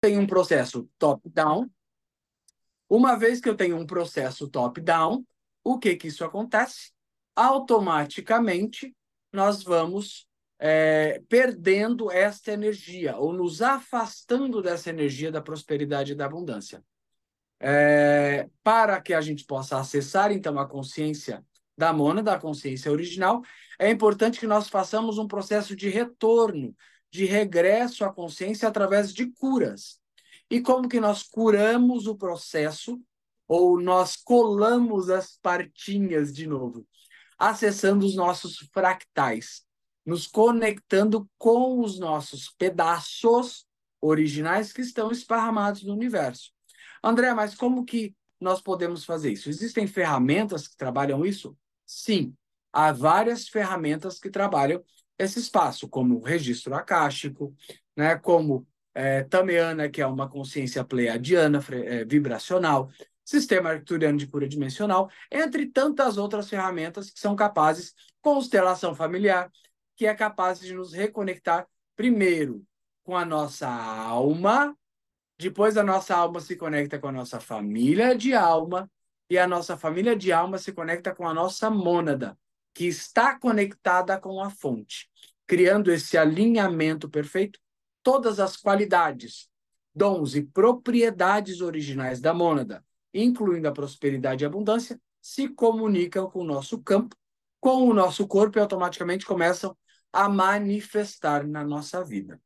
tenho um processo top-down. Uma vez que eu tenho um processo top-down, o que que isso acontece? Automaticamente, nós vamos é, perdendo esta energia ou nos afastando dessa energia da prosperidade e da abundância. É, para que a gente possa acessar, então, a consciência da mona, da consciência original, é importante que nós façamos um processo de retorno, de regresso à consciência através de curas. E como que nós curamos o processo ou nós colamos as partinhas de novo? Acessando os nossos fractais, nos conectando com os nossos pedaços originais que estão esparramados no universo. André, mas como que nós podemos fazer isso? Existem ferramentas que trabalham isso? Sim, há várias ferramentas que trabalham esse espaço, como o registro acástico, né, como é, Tameana, que é uma consciência pleiadiana, é, vibracional, sistema arcturiano de cura dimensional, entre tantas outras ferramentas que são capazes, constelação familiar, que é capaz de nos reconectar primeiro com a nossa alma, depois a nossa alma se conecta com a nossa família de alma, e a nossa família de alma se conecta com a nossa mônada, que está conectada com a fonte, criando esse alinhamento perfeito, todas as qualidades, dons e propriedades originais da mônada, incluindo a prosperidade e abundância, se comunicam com o nosso campo, com o nosso corpo e automaticamente começam a manifestar na nossa vida.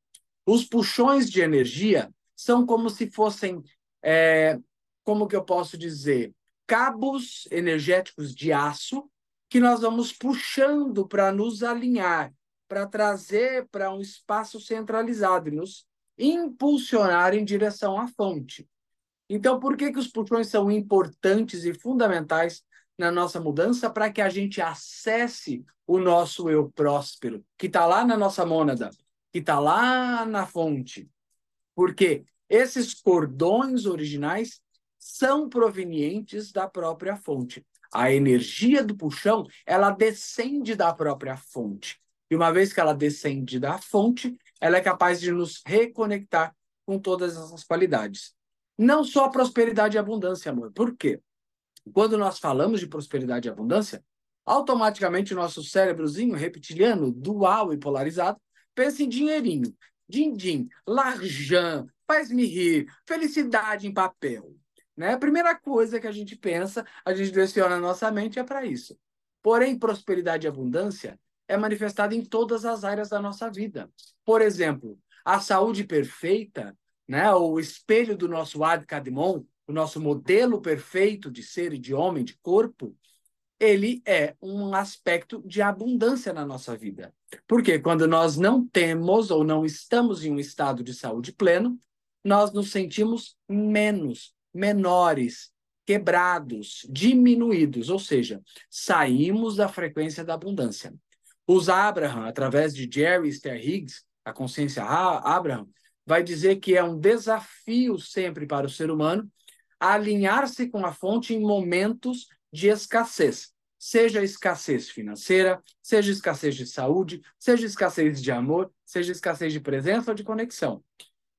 Os puxões de energia são como se fossem, é, como que eu posso dizer, cabos energéticos de aço que nós vamos puxando para nos alinhar, para trazer para um espaço centralizado e nos impulsionar em direção à fonte. Então, por que, que os puxões são importantes e fundamentais na nossa mudança para que a gente acesse o nosso eu próspero, que está lá na nossa mônada, que está lá na fonte? Porque esses cordões originais são provenientes da própria fonte a energia do puxão, ela descende da própria fonte. E uma vez que ela descende da fonte, ela é capaz de nos reconectar com todas essas qualidades. Não só prosperidade e abundância, amor. Por quê? Quando nós falamos de prosperidade e abundância, automaticamente o nosso cérebrozinho reptiliano, dual e polarizado, pensa em dinheirinho, din-din, larjan, faz-me rir, felicidade em papel. Né? A primeira coisa que a gente pensa, a gente direciona a nossa mente é para isso. Porém, prosperidade e abundância é manifestada em todas as áreas da nossa vida. Por exemplo, a saúde perfeita, né? o espelho do nosso Ad Kadmon, o nosso modelo perfeito de ser e de homem, de corpo, ele é um aspecto de abundância na nossa vida. Porque quando nós não temos ou não estamos em um estado de saúde pleno, nós nos sentimos menos, menores, quebrados, diminuídos, ou seja, saímos da frequência da abundância. Os Abraham, através de Jerry Esther Higgs, a consciência Abraham, vai dizer que é um desafio sempre para o ser humano alinhar-se com a fonte em momentos de escassez, seja escassez financeira, seja escassez de saúde, seja escassez de amor, seja escassez de presença ou de conexão.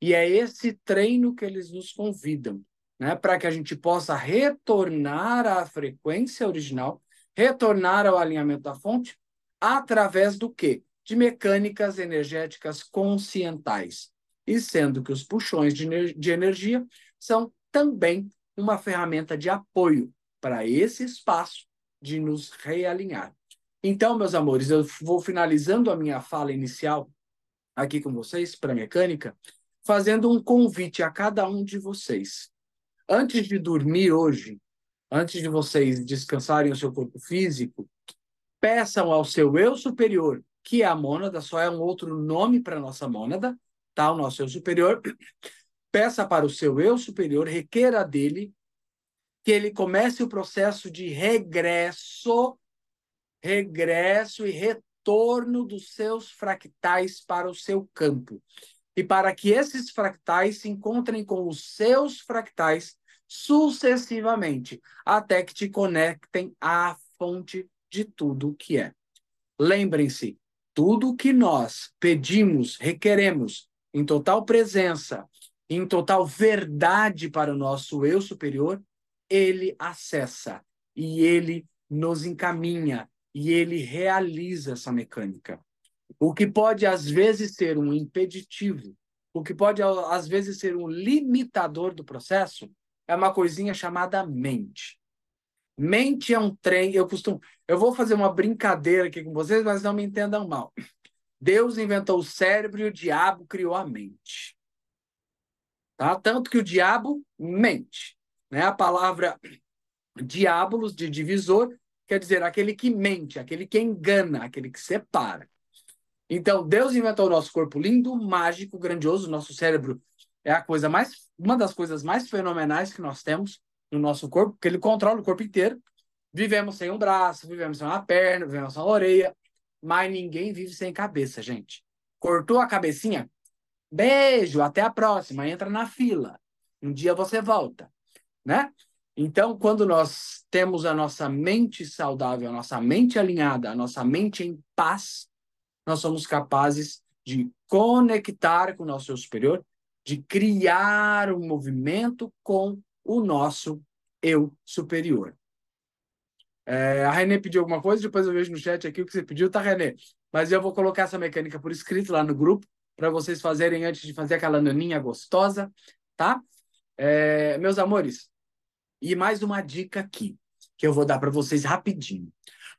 E é esse treino que eles nos convidam né, para que a gente possa retornar à frequência original, retornar ao alinhamento da fonte, através do quê? De mecânicas energéticas conscientais. E sendo que os puxões de, de energia são também uma ferramenta de apoio para esse espaço de nos realinhar. Então, meus amores, eu vou finalizando a minha fala inicial aqui com vocês para mecânica, fazendo um convite a cada um de vocês antes de dormir hoje, antes de vocês descansarem o seu corpo físico, peçam ao seu eu superior, que é a mônada, só é um outro nome para a nossa mônada, tá? O nosso eu superior. Peça para o seu eu superior, requeira dele que ele comece o processo de regresso, regresso e retorno dos seus fractais para o seu campo. E para que esses fractais se encontrem com os seus fractais sucessivamente, até que te conectem à fonte de tudo o que é. Lembrem-se, tudo o que nós pedimos, requeremos, em total presença, em total verdade para o nosso eu superior, ele acessa e ele nos encaminha e ele realiza essa mecânica. O que pode às vezes ser um impeditivo, o que pode às vezes ser um limitador do processo, é uma coisinha chamada mente. Mente é um trem, eu costumo, eu vou fazer uma brincadeira aqui com vocês, mas não me entendam mal. Deus inventou o cérebro e o diabo criou a mente. Tá? Tanto que o diabo mente. Né? A palavra diabolos, de divisor, quer dizer aquele que mente, aquele que engana, aquele que separa. Então, Deus inventou o nosso corpo lindo, mágico, grandioso. Nosso cérebro é a coisa mais, uma das coisas mais fenomenais que nós temos no nosso corpo, porque ele controla o corpo inteiro. Vivemos sem um braço, vivemos sem uma perna, vivemos sem uma orelha, mas ninguém vive sem cabeça, gente. Cortou a cabecinha? Beijo, até a próxima, entra na fila. Um dia você volta, né? Então, quando nós temos a nossa mente saudável, a nossa mente alinhada, a nossa mente em paz, nós somos capazes de conectar com o nosso eu superior, de criar um movimento com o nosso eu superior. É, a Renê pediu alguma coisa, depois eu vejo no chat aqui o que você pediu, tá, Renê? Mas eu vou colocar essa mecânica por escrito lá no grupo, para vocês fazerem antes de fazer aquela naninha gostosa, tá? É, meus amores, e mais uma dica aqui, que eu vou dar para vocês rapidinho.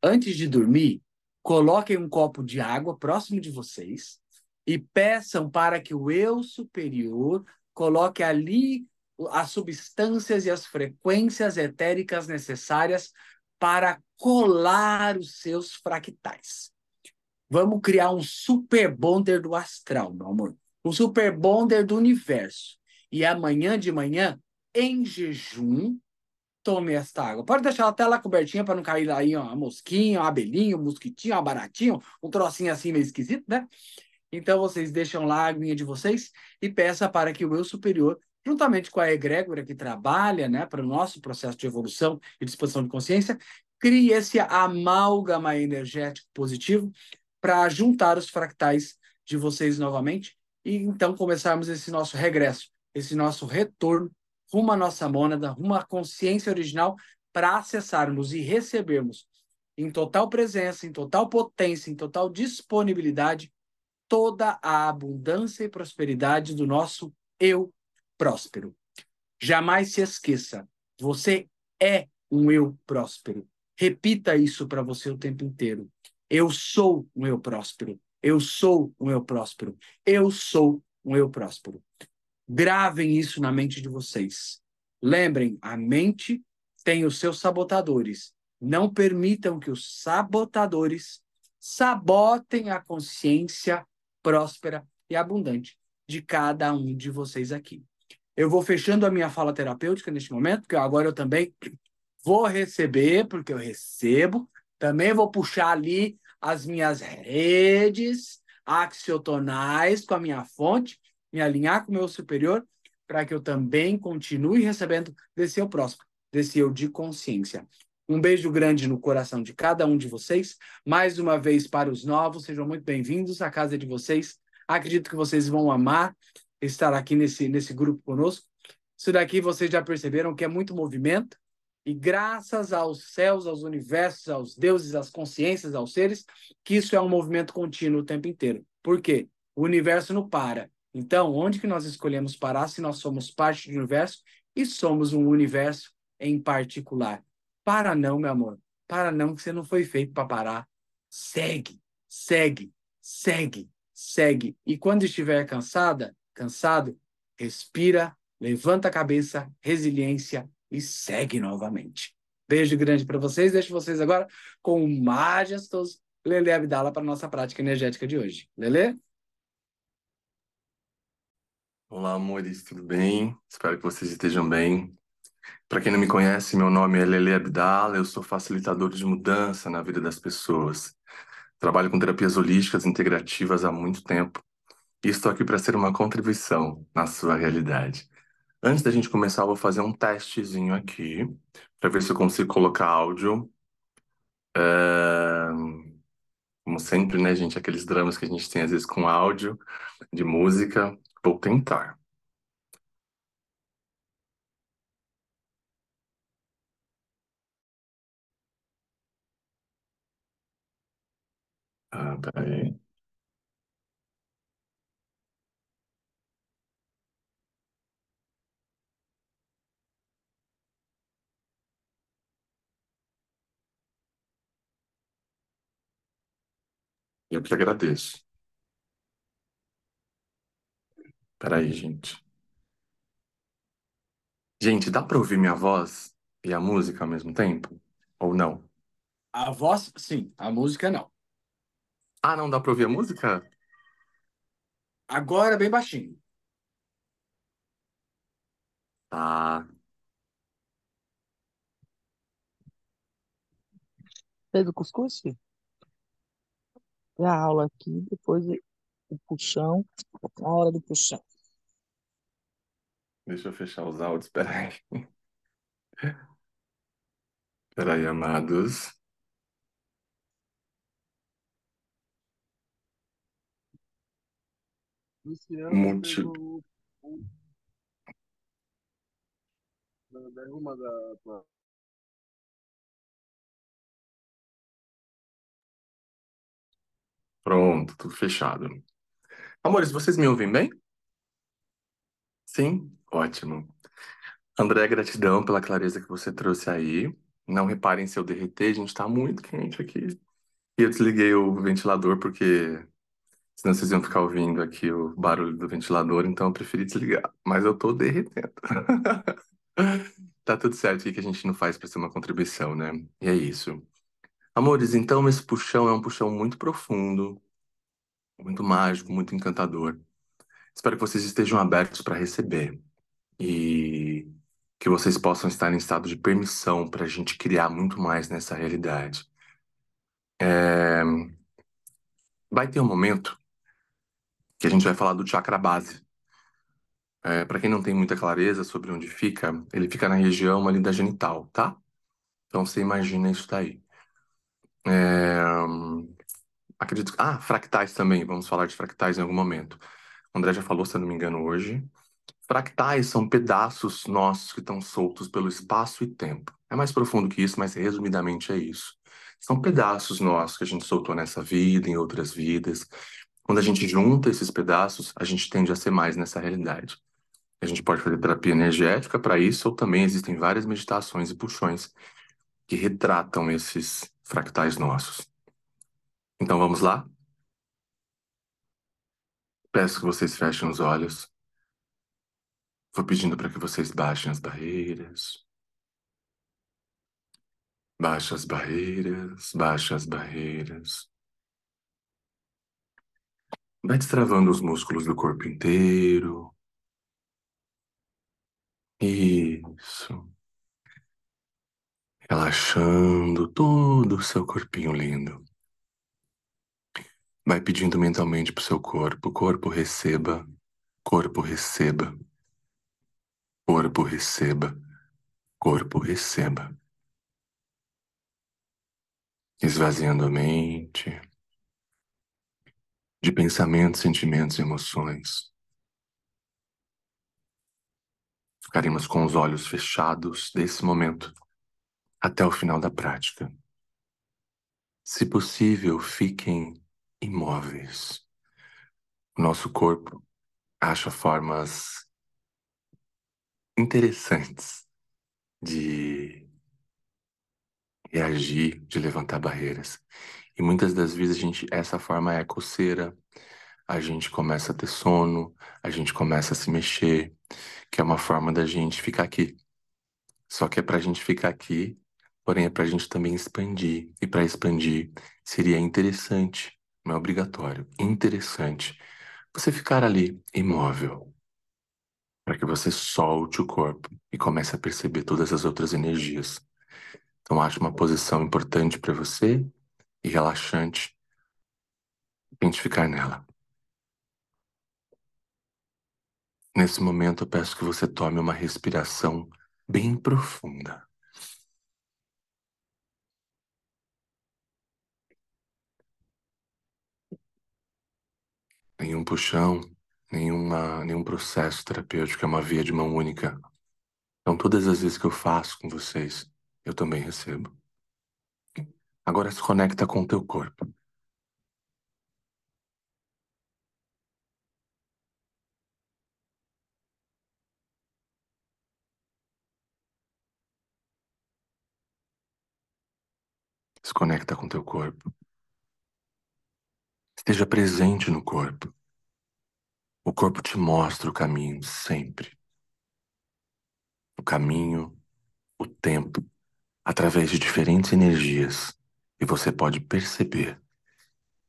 Antes de dormir, coloquem um copo de água próximo de vocês e peçam para que o eu superior coloque ali as substâncias e as frequências etéricas necessárias para colar os seus fractais. Vamos criar um super bonder do astral, meu amor. Um super bonder do universo. E amanhã de manhã, em jejum, tome esta água. Pode deixar até lá cobertinha para não cair lá aí uma mosquinha, uma abelhinha, um mosquitinho, uma baratinho, um trocinho assim meio esquisito, né? Então vocês deixam lá a aguinha de vocês e peça para que o eu superior juntamente com a egrégora que trabalha né, para o nosso processo de evolução e expansão de consciência, crie esse amálgama energético positivo para juntar os fractais de vocês novamente e então começarmos esse nosso regresso, esse nosso retorno rumo à nossa mônada, rumo à consciência original para acessarmos e recebermos em total presença, em total potência, em total disponibilidade toda a abundância e prosperidade do nosso eu próspero. Jamais se esqueça, você é um eu próspero. Repita isso para você o tempo inteiro. Eu sou um eu próspero. Eu sou um eu próspero. Eu sou um eu próspero. Gravem isso na mente de vocês. Lembrem, a mente tem os seus sabotadores. Não permitam que os sabotadores sabotem a consciência próspera e abundante de cada um de vocês aqui. Eu vou fechando a minha fala terapêutica neste momento, porque agora eu também vou receber, porque eu recebo. Também vou puxar ali as minhas redes axiotonais com a minha fonte, me alinhar com o meu superior, para que eu também continue recebendo desse eu próximo, desse eu de consciência. Um beijo grande no coração de cada um de vocês. Mais uma vez para os novos, sejam muito bem-vindos à casa de vocês. Acredito que vocês vão amar estar aqui nesse, nesse grupo conosco. Isso daqui vocês já perceberam que é muito movimento, e graças aos céus, aos universos, aos deuses, às consciências, aos seres, que isso é um movimento contínuo o tempo inteiro. Por quê? O universo não para. Então, onde que nós escolhemos parar se nós somos parte do universo e somos um universo em particular? Para não, meu amor. Para não, que você não foi feito para parar. Segue, segue, segue, segue. E quando estiver cansada, cansado, respira, levanta a cabeça, resiliência e segue novamente. Beijo grande para vocês. Deixo vocês agora com o majestoso Lele Abdala para nossa prática energética de hoje. Lele? Olá, amores, tudo bem? Espero que vocês estejam bem. Para quem não me conhece, meu nome é Lele Abdala, eu sou facilitador de mudança na vida das pessoas. Trabalho com terapias holísticas integrativas há muito tempo e estou aqui para ser uma contribuição na sua realidade. Antes da gente começar, eu vou fazer um testezinho aqui, para ver se eu consigo colocar áudio. Como sempre, né, gente? Aqueles dramas que a gente tem às vezes com áudio, de música. Vou tentar. Ah, peraí. Eu que agradeço. Peraí, gente. Gente, dá pra ouvir minha voz e a música ao mesmo tempo? Ou não? A voz, sim, a música não. Ah, não dá pra ouvir a música? Agora bem baixinho. Tá. Fez o cuscuz, filho? E a aula aqui, depois o puxão, a hora do puxão. Deixa eu fechar os áudios, peraí. Peraí, amados. Luciano Multi... pegou o. Derruma da tua. Pronto, tudo fechado. Amores, vocês me ouvem bem? Sim? Ótimo. André, gratidão pela clareza que você trouxe aí. Não reparem se eu derreter, gente, tá muito quente aqui. E eu desliguei o ventilador porque senão vocês iam ficar ouvindo aqui o barulho do ventilador, então eu preferi desligar. Mas eu tô derretendo. Tá tudo certo, o que a gente não faz para ser uma contribuição, né? E é isso. Amores, então esse puxão é um puxão muito profundo, muito mágico, muito encantador. Espero que vocês estejam abertos para receber e que vocês possam estar em estado de permissão para a gente criar muito mais nessa realidade. É, Vai ter um momento que a gente vai falar do chakra base. É, para quem não tem muita clareza sobre onde fica, ele fica na região ali da genital, tá? Então você imagina isso daí. É, Acredito. Ah, fractais também. Vamos falar de fractais em algum momento. O André já falou, se eu não me engano, hoje. Fractais são pedaços nossos que estão soltos pelo espaço e tempo. É mais profundo que isso, mas resumidamente é isso. São pedaços nossos que a gente soltou nessa vida, em outras vidas. Quando a gente junta esses pedaços, a gente tende a ser mais nessa realidade. A gente pode fazer terapia energética para isso, ou também existem várias meditações e puxões que retratam esses fractais nossos. Então vamos lá? Peço que vocês fechem os olhos. Vou pedindo para que vocês baixem as barreiras. Baixa as barreiras, baixa as barreiras. Vai destravando os músculos do corpo inteiro. Isso. Relaxando todo o seu corpinho lindo. Vai pedindo mentalmente pro seu corpo. Corpo receba. Corpo receba. Corpo receba. Corpo receba. Esvaziando a mente de pensamentos, sentimentos e emoções. Ficaremos com os olhos fechados desse momento até o final da prática. Se possível, fiquem imóveis. O nosso corpo acha formas interessantes de reagir, de levantar barreiras. E muitas das vezes a gente, essa forma é coceira, a gente começa a ter sono, a gente começa a se mexer, que é uma forma da gente ficar aqui. Só que é pra gente ficar aqui, porém é pra gente também expandir. E para expandir seria interessante, não é obrigatório, interessante você ficar ali imóvel, para que você solte o corpo e comece a perceber todas as outras energias. Então acho uma posição importante para você e relaxante. Tente ficar nela. Nesse momento, eu peço que você tome uma respiração bem profunda. Nenhum puxão, Nenhuma, nenhum processo terapêutico é uma via de mão única. Então, todas as vezes que eu faço com vocês, eu também recebo. Agora se conecta com o teu corpo. Se conecta com teu corpo. Esteja presente no corpo. O corpo te mostra o caminho sempre. O caminho, o tempo, através de diferentes energias. E você pode perceber.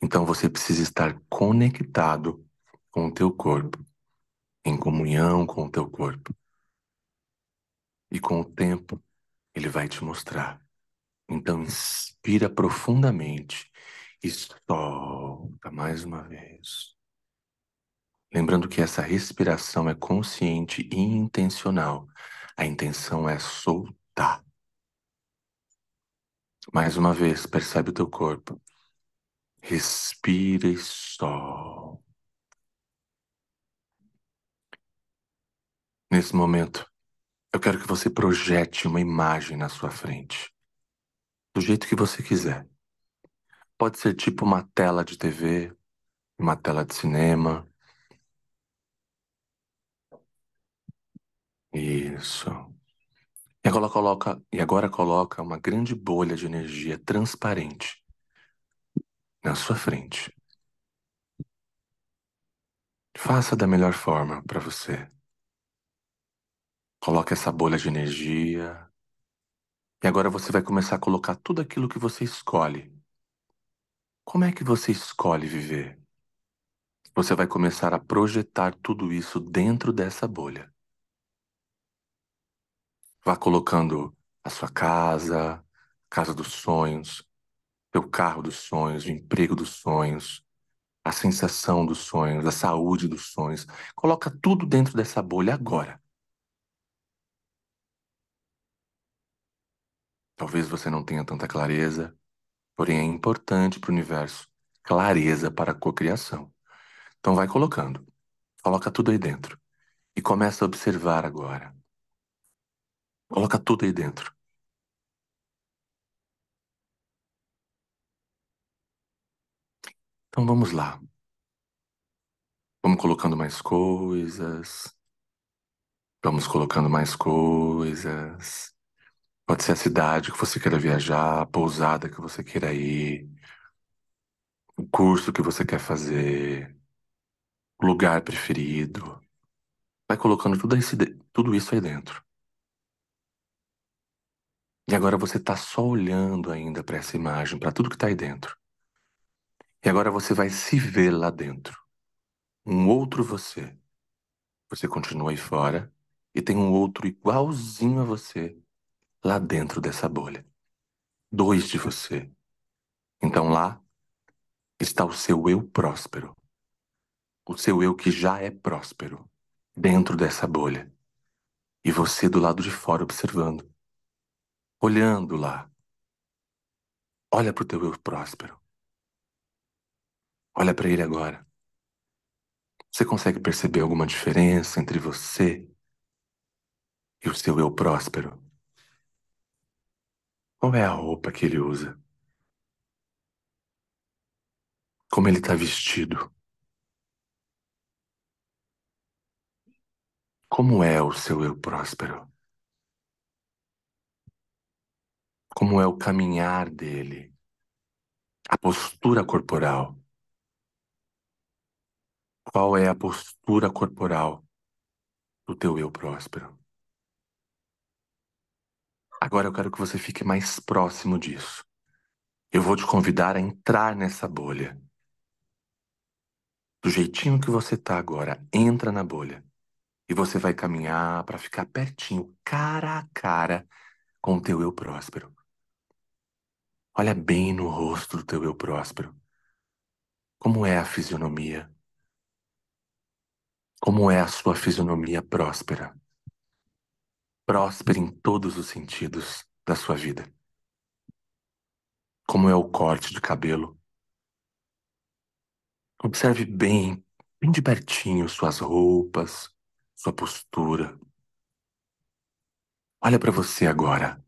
Então você precisa estar conectado com o teu corpo, em comunhão com o teu corpo. E com o tempo, ele vai te mostrar. Então inspira profundamente e solta mais uma vez. Lembrando que essa respiração é consciente e intencional. A intenção é soltar. Mais uma vez, percebe o teu corpo. Respira e solta. Nesse momento, eu quero que você projete uma imagem na sua frente. Do jeito que você quiser. Pode ser tipo uma tela de TV, uma tela de cinema. Isso. E agora coloca, e agora coloca uma grande bolha de energia transparente na sua frente. Faça da melhor forma para você. Coloque essa bolha de energia. E agora você vai começar a colocar tudo aquilo que você escolhe. Como é que você escolhe viver? Você vai começar a projetar tudo isso dentro dessa bolha. Vá colocando a sua casa, casa dos sonhos, teu carro dos sonhos, o emprego dos sonhos, a sensação dos sonhos, a saúde dos sonhos. Coloca tudo dentro dessa bolha agora. Talvez você não tenha tanta clareza, porém é importante para o universo clareza para a cocriação. Então vai colocando, coloca tudo aí dentro e começa a observar agora. Coloca tudo aí dentro. Então vamos lá. Vamos colocando mais coisas. Vamos colocando mais coisas. Pode ser a cidade que você queira viajar, a pousada que você queira ir, o curso que você quer fazer, o lugar preferido. Vai colocando tudo, esse, tudo isso aí dentro. E agora você está só olhando ainda para essa imagem, para tudo que está aí dentro. E agora você vai se ver lá dentro. Um outro você. Você continua aí fora e tem um outro igualzinho a você lá dentro dessa bolha. Dois de você. Então lá está o seu eu próspero. O seu eu que já é próspero, dentro dessa bolha. E você do lado de fora observando. Olhando lá. Olha para o teu eu próspero. Olha para ele agora. Você consegue perceber alguma diferença entre você e o seu eu próspero? Qual é a roupa que ele usa? Como ele está vestido? Como é o seu eu próspero? Como é o caminhar dele? A postura corporal? Qual é a postura corporal do teu eu próspero? Agora eu quero que você fique mais próximo disso. Eu vou te convidar a entrar nessa bolha. Do jeitinho que você tá agora, entra na bolha. E você vai caminhar para ficar pertinho, cara a cara, com o teu eu próspero. Olha bem no rosto do teu eu próspero. Como é a fisionomia? Como é a sua fisionomia próspera? próspera em todos os sentidos da sua vida. Como é o corte de cabelo. Observe bem, bem de pertinho, suas roupas, sua postura. Olha para você agora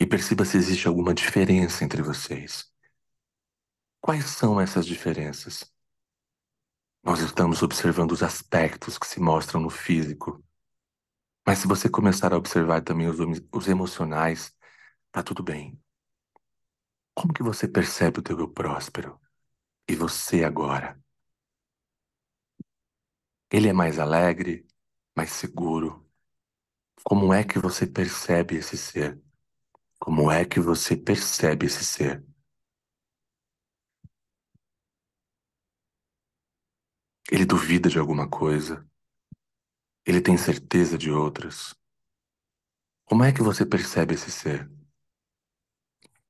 e perceba se existe alguma diferença entre vocês. Quais são essas diferenças? Nós estamos observando os aspectos que se mostram no físico mas se você começar a observar também os, os emocionais, tá tudo bem. Como que você percebe o teu eu próspero? E você agora? Ele é mais alegre, mais seguro? Como é que você percebe esse ser? Como é que você percebe esse ser? Ele duvida de alguma coisa? Ele tem certeza de outras? Como é que você percebe esse ser?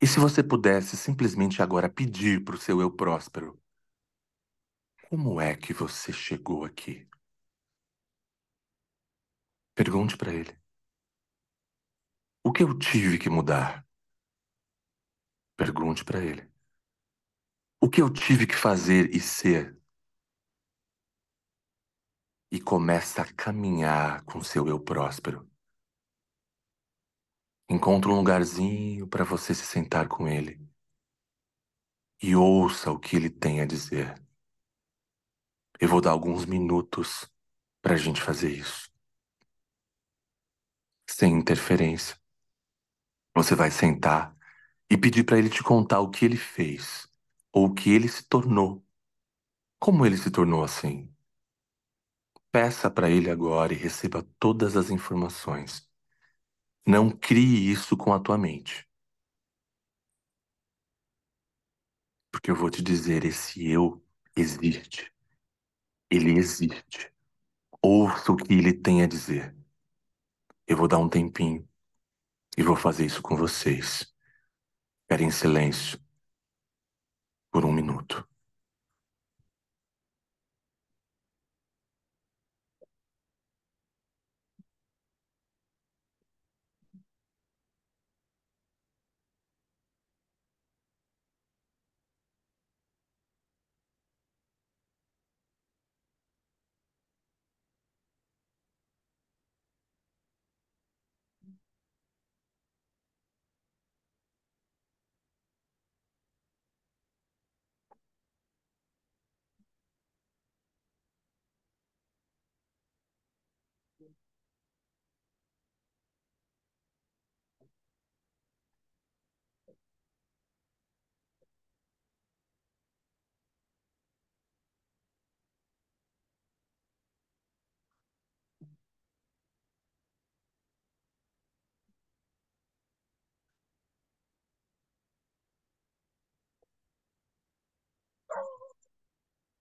E se você pudesse simplesmente agora pedir para o seu eu próspero, como é que você chegou aqui? Pergunte para ele. O que eu tive que mudar? Pergunte para ele. O que eu tive que fazer e ser? E começa a caminhar com seu eu próspero. Encontre um lugarzinho para você se sentar com ele e ouça o que ele tem a dizer. Eu vou dar alguns minutos para a gente fazer isso. Sem interferência. Você vai sentar e pedir para ele te contar o que ele fez ou o que ele se tornou. Como ele se tornou assim? Peça para ele agora e receba todas as informações. Não crie isso com a tua mente. Porque eu vou te dizer, esse eu existe. Ele existe. Ouça o que ele tem a dizer. Eu vou dar um tempinho e vou fazer isso com vocês. Ficar em silêncio por um minuto.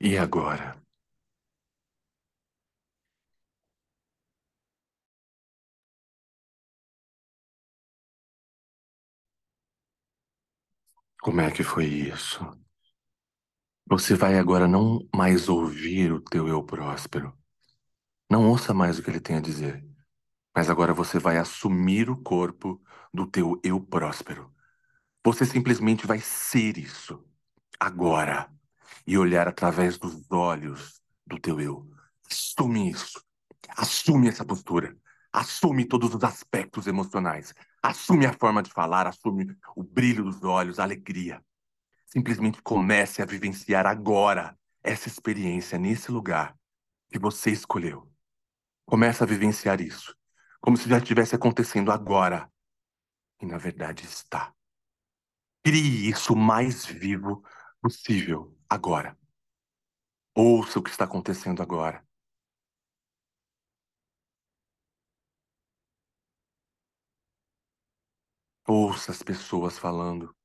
E agora? Como é que foi isso? Você vai agora não mais ouvir o teu eu próspero. Não ouça mais o que ele tem a dizer. Mas agora você vai assumir o corpo do teu eu próspero. Você simplesmente vai ser isso. Agora. E olhar através dos olhos do teu eu. Assume isso. Assume essa postura. Assume todos os aspectos emocionais. Assume a forma de falar, assume o brilho dos olhos, a alegria. Simplesmente comece a vivenciar agora essa experiência nesse lugar que você escolheu. Comece a vivenciar isso, como se já estivesse acontecendo agora. E na verdade está. Crie isso o mais vivo possível agora. Ouça o que está acontecendo agora. Ouça as pessoas falando.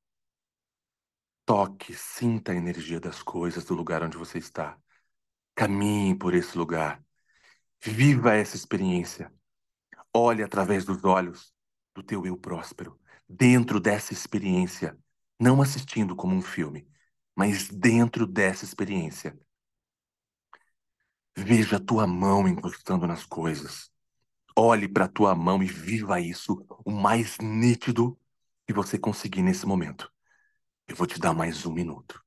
Toque, sinta a energia das coisas do lugar onde você está. Caminhe por esse lugar. Viva essa experiência. Olhe através dos olhos do teu eu próspero, dentro dessa experiência, não assistindo como um filme, mas dentro dessa experiência. Veja a tua mão encostando nas coisas. Olhe para a tua mão e viva isso o mais nítido que você conseguir nesse momento. Eu vou te dar mais um minuto.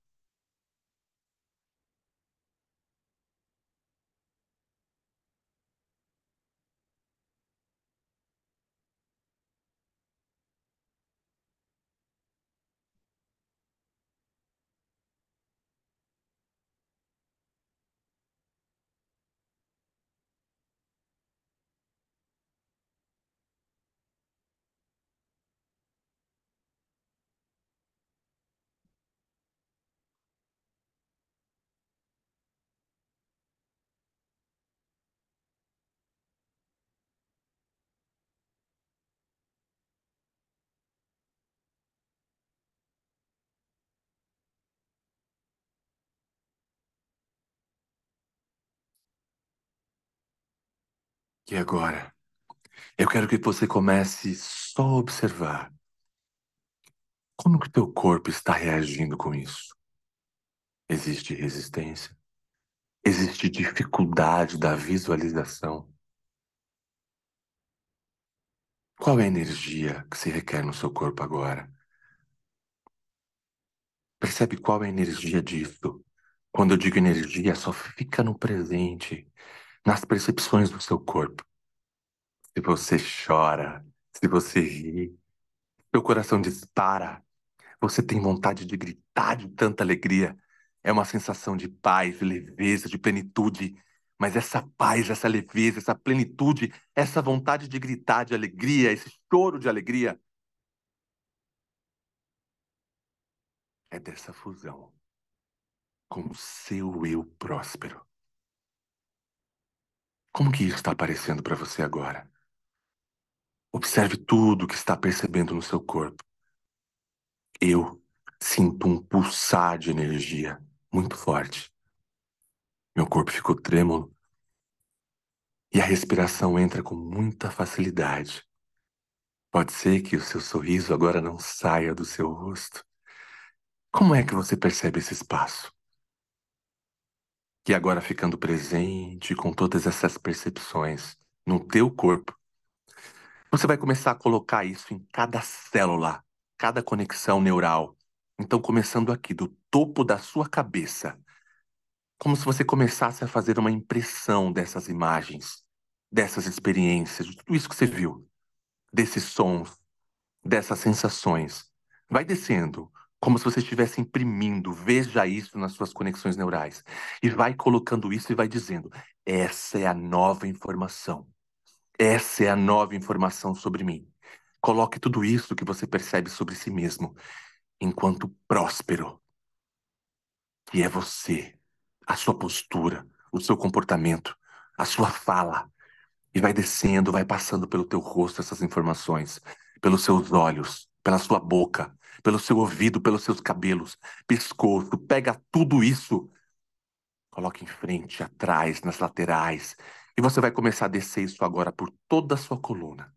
E agora, eu quero que você comece só a observar como que teu corpo está reagindo com isso. Existe resistência? Existe dificuldade da visualização? Qual é a energia que se requer no seu corpo agora? Percebe qual é a energia disso? Quando eu digo energia, só fica no presente, nas percepções do seu corpo. Se você chora, se você ri, seu coração dispara, você tem vontade de gritar de tanta alegria. É uma sensação de paz, de leveza, de plenitude. Mas essa paz, essa leveza, essa plenitude, essa vontade de gritar de alegria, esse choro de alegria, é dessa fusão com o seu eu próspero. Como que isso está aparecendo para você agora? Observe tudo que está percebendo no seu corpo. Eu sinto um pulsar de energia muito forte. Meu corpo ficou trêmulo e a respiração entra com muita facilidade. Pode ser que o seu sorriso agora não saia do seu rosto. Como é que você percebe esse espaço? Que agora ficando presente com todas essas percepções no teu corpo, você vai começar a colocar isso em cada célula, cada conexão neural. Então, começando aqui do topo da sua cabeça, como se você começasse a fazer uma impressão dessas imagens, dessas experiências, de tudo isso que você viu, desses sons, dessas sensações. Vai descendo, como se você estivesse imprimindo, veja isso nas suas conexões neurais. E vai colocando isso e vai dizendo: essa é a nova informação. Essa é a nova informação sobre mim. Coloque tudo isso que você percebe sobre si mesmo enquanto próspero, que é você, a sua postura, o seu comportamento, a sua fala. E vai descendo, vai passando pelo teu rosto essas informações, pelos seus olhos, pela sua boca, pelo seu ouvido, pelos seus cabelos, pescoço. Pega tudo isso, coloca em frente, atrás, nas laterais. E você vai começar a descer isso agora por toda a sua coluna.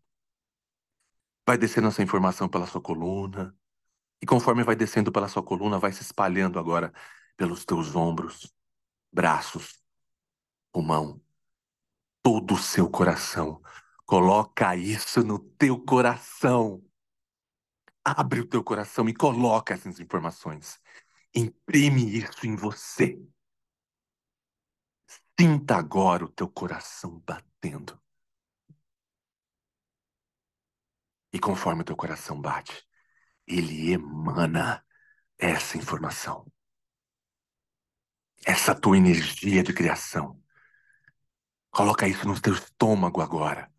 Vai descendo essa informação pela sua coluna. E conforme vai descendo pela sua coluna, vai se espalhando agora pelos teus ombros, braços, pulmão, todo o seu coração. Coloca isso no teu coração. Abre o teu coração e coloca essas informações. Imprime isso em você. Sinta agora o teu coração batendo. E conforme o teu coração bate, ele emana essa informação. Essa tua energia de criação. Coloca isso no teu estômago agora.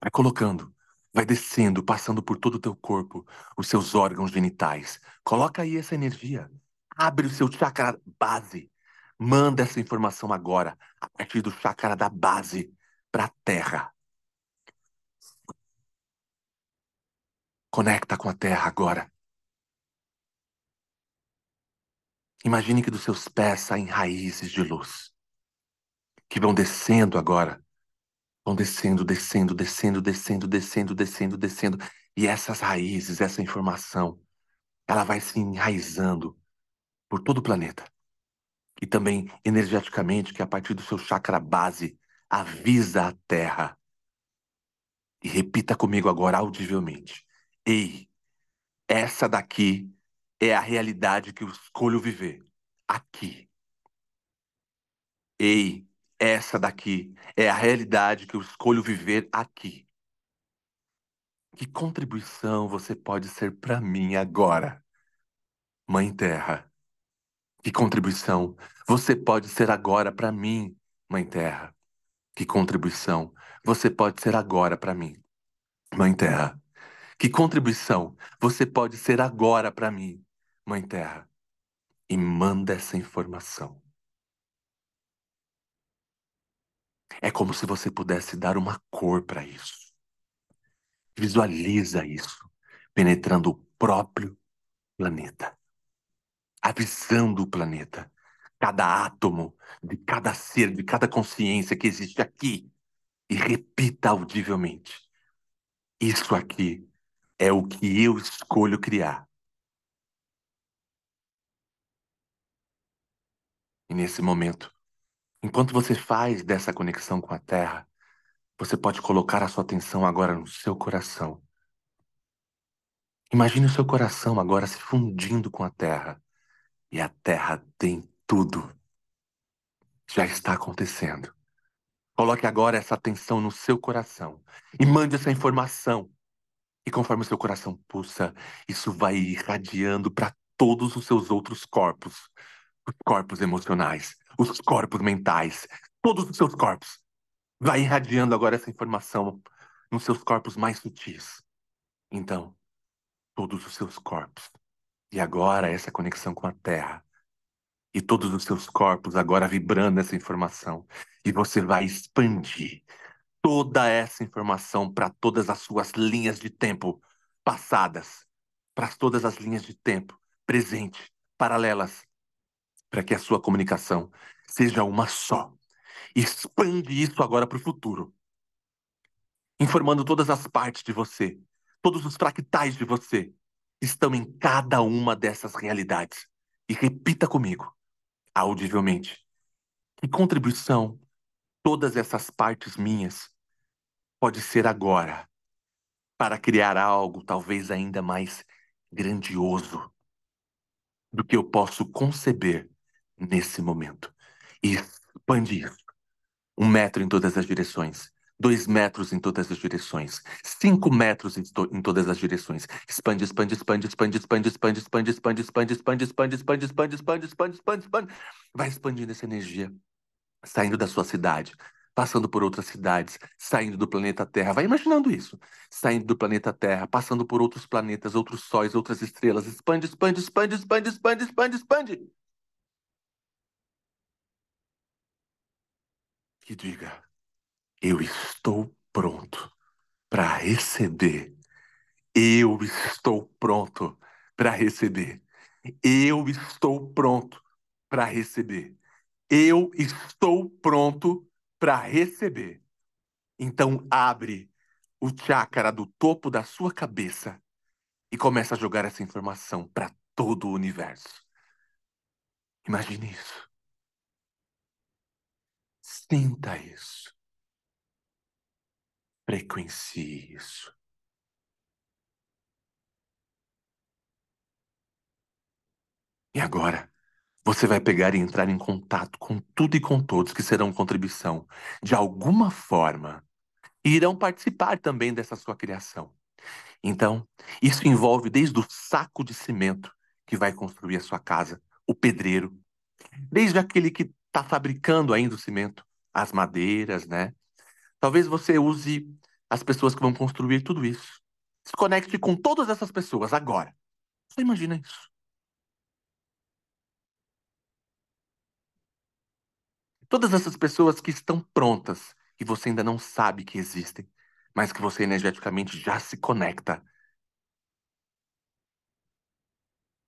Vai colocando, vai descendo, passando por todo o teu corpo, os seus órgãos genitais. Coloca aí essa energia. Abre o seu chakra base. Manda essa informação agora, a partir do chakra da base, para a terra. Conecta com a terra agora. Imagine que dos seus pés saem raízes de luz, que vão descendo agora. Vão descendo, descendo, descendo, descendo, descendo, descendo, descendo. E essas raízes, essa informação, ela vai se enraizando por todo o planeta. E também energeticamente, que a partir do seu chakra base, avisa a Terra. E repita comigo agora audivelmente. Ei, essa daqui é a realidade que eu escolho viver. Aqui. Ei, essa daqui é a realidade que eu escolho viver aqui. Que contribuição você pode ser para mim agora, Mãe Terra? Que contribuição você pode ser agora para mim, Mãe Terra? Que contribuição você pode ser agora para mim, Mãe Terra? Que contribuição você pode ser agora para mim, Mãe Terra? E manda essa informação. É como se você pudesse dar uma cor para isso. Visualiza isso penetrando o próprio planeta, avisando o planeta, cada átomo de cada ser, de cada consciência que existe aqui, e repita audivelmente: Isso aqui é o que eu escolho criar. E nesse momento, enquanto você faz dessa conexão com a Terra, você pode colocar a sua atenção agora no seu coração. Imagine o seu coração agora se fundindo com a Terra. E a Terra tem tudo. Já está acontecendo. Coloque agora essa atenção no seu coração e mande essa informação. E conforme o seu coração pulsa, isso vai irradiando para todos os seus outros corpos os corpos emocionais, os corpos mentais, todos os seus corpos. Vai irradiando agora essa informação nos seus corpos mais sutis. Então, todos os seus corpos. E agora essa conexão com a Terra. E todos os seus corpos agora vibrando essa informação. E você vai expandir toda essa informação para todas as suas linhas de tempo passadas, para todas as linhas de tempo presente, paralelas, para que a sua comunicação seja uma só. Expande isso agora para o futuro, informando todas as partes de você, todos os fractais de você estão em cada uma dessas realidades. E repita comigo, audivelmente, que contribuição todas essas partes minhas pode ser agora para criar algo talvez ainda mais grandioso do que eu posso conceber nesse momento. E expande isso. Um metro em todas as direções. Dois metros em todas as direções. Cinco metros em, em todas as direções. Expande, expande, expande, expande, expande, expande, expande, expande, expande, expande, expande, expande, expande, expande, expande, expande, expande. Vai expandindo essa energia. Saindo da sua cidade, passando por outras cidades, saindo do planeta Terra. Vai imaginando isso. Saindo do planeta Terra, passando por outros planetas, outros sóis, outras estrelas. Expande, expande, expande, expande, expande, expande, expande. Que diga: Eu estou pronto para receber. Eu estou pronto para receber. Eu estou pronto para receber. Eu estou pronto para receber. Então abre o chakra do topo da sua cabeça e começa a jogar essa informação para todo o universo. Imagine isso. Sinta isso. Frequencie isso. E agora, você vai pegar e entrar em contato com tudo e com todos que serão contribuição de alguma forma e irão participar também dessa sua criação. Então, isso envolve desde o saco de cimento que vai construir a sua casa, o pedreiro, desde aquele que está fabricando ainda o cimento, as madeiras, né? Talvez você use as pessoas que vão construir tudo isso. Se conecte com todas essas pessoas agora. Você imagina isso? Todas essas pessoas que estão prontas e você ainda não sabe que existem, mas que você energeticamente já se conecta.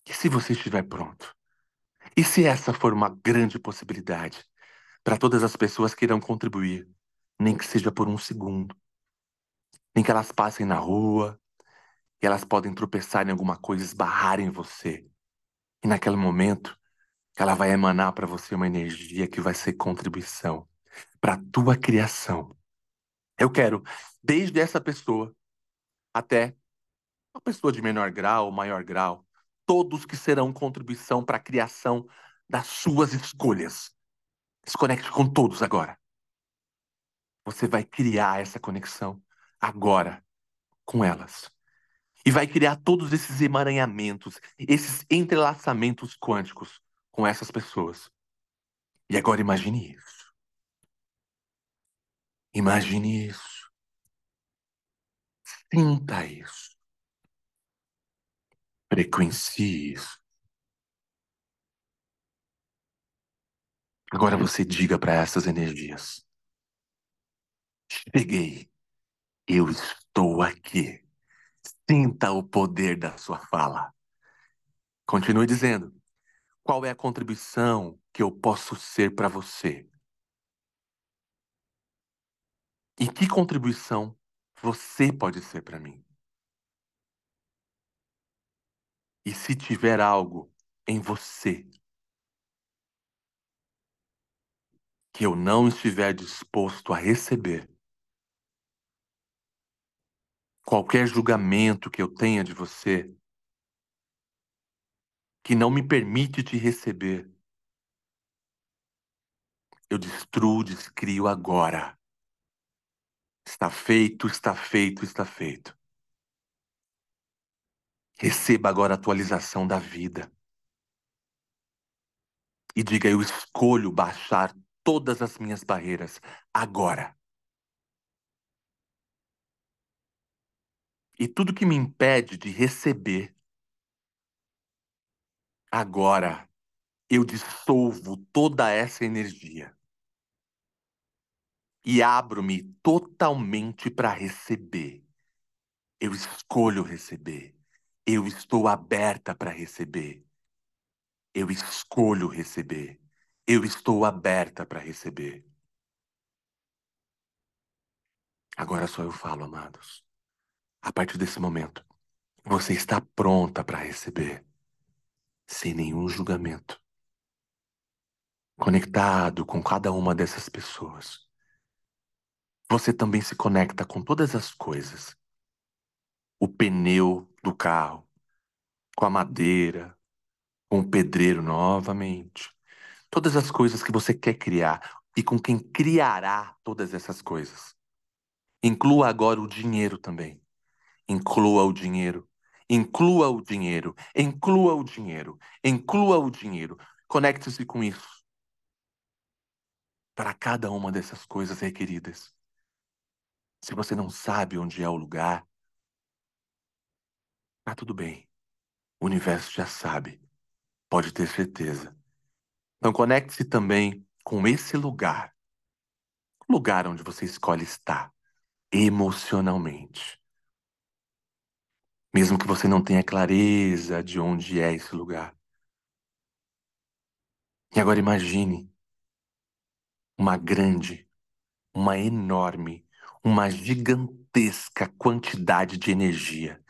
E se você estiver pronto? E se essa for uma grande possibilidade? Para todas as pessoas que irão contribuir, nem que seja por um segundo. Nem que elas passem na rua, e elas podem tropeçar em alguma coisa, esbarrar em você. E naquele momento, ela vai emanar para você uma energia que vai ser contribuição para a tua criação. Eu quero, desde essa pessoa até uma pessoa de menor grau maior grau, todos que serão contribuição para a criação das suas escolhas. Se conecte com todos agora. Você vai criar essa conexão agora com elas. E vai criar todos esses emaranhamentos, esses entrelaçamentos quânticos com essas pessoas. E agora imagine isso. Imagine isso. Sinta isso. Frequencie isso. Agora você diga para essas energias: Cheguei, eu estou aqui. Sinta o poder da sua fala. Continue dizendo: qual é a contribuição que eu posso ser para você? E que contribuição você pode ser para mim? E se tiver algo em você que eu não estiver disposto a receber, qualquer julgamento que eu tenha de você que não me permite te receber, eu destruo, descrio agora. Está feito, está feito, está feito. Receba agora a atualização da vida. E diga: Eu escolho baixar todas as minhas barreiras agora. E tudo que me impede de receber, agora eu dissolvo toda essa energia e abro-me totalmente para receber. Eu escolho receber. Eu estou aberta para receber. Eu escolho receber. Eu estou aberta para receber. Agora só eu falo, amados. A partir desse momento, você está pronta para receber, sem nenhum julgamento. Conectado com cada uma dessas pessoas. Você também se conecta com todas as coisas. O pneu do carro, com a madeira, com o pedreiro novamente. Todas as coisas que você quer criar e com quem criará todas essas coisas. Inclua agora o dinheiro também. Inclua o dinheiro. Inclua o dinheiro. Inclua o dinheiro. Inclua o dinheiro. Conecte-se com isso. Para cada uma dessas coisas requeridas. Se você não sabe onde é o lugar, tá tudo bem. O universo já sabe. Pode ter certeza. Então conecte-se também com esse lugar. Lugar onde você escolhe estar emocionalmente. Mesmo que você não tenha clareza de onde é esse lugar. E agora imagine uma grande, uma enorme, uma gigantesca quantidade de energia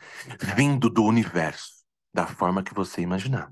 vindo do universo, da forma que você imaginar.